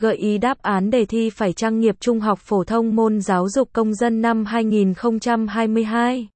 gợi ý đáp án đề thi phải trang nghiệp trung học phổ thông môn giáo dục công dân năm 2022.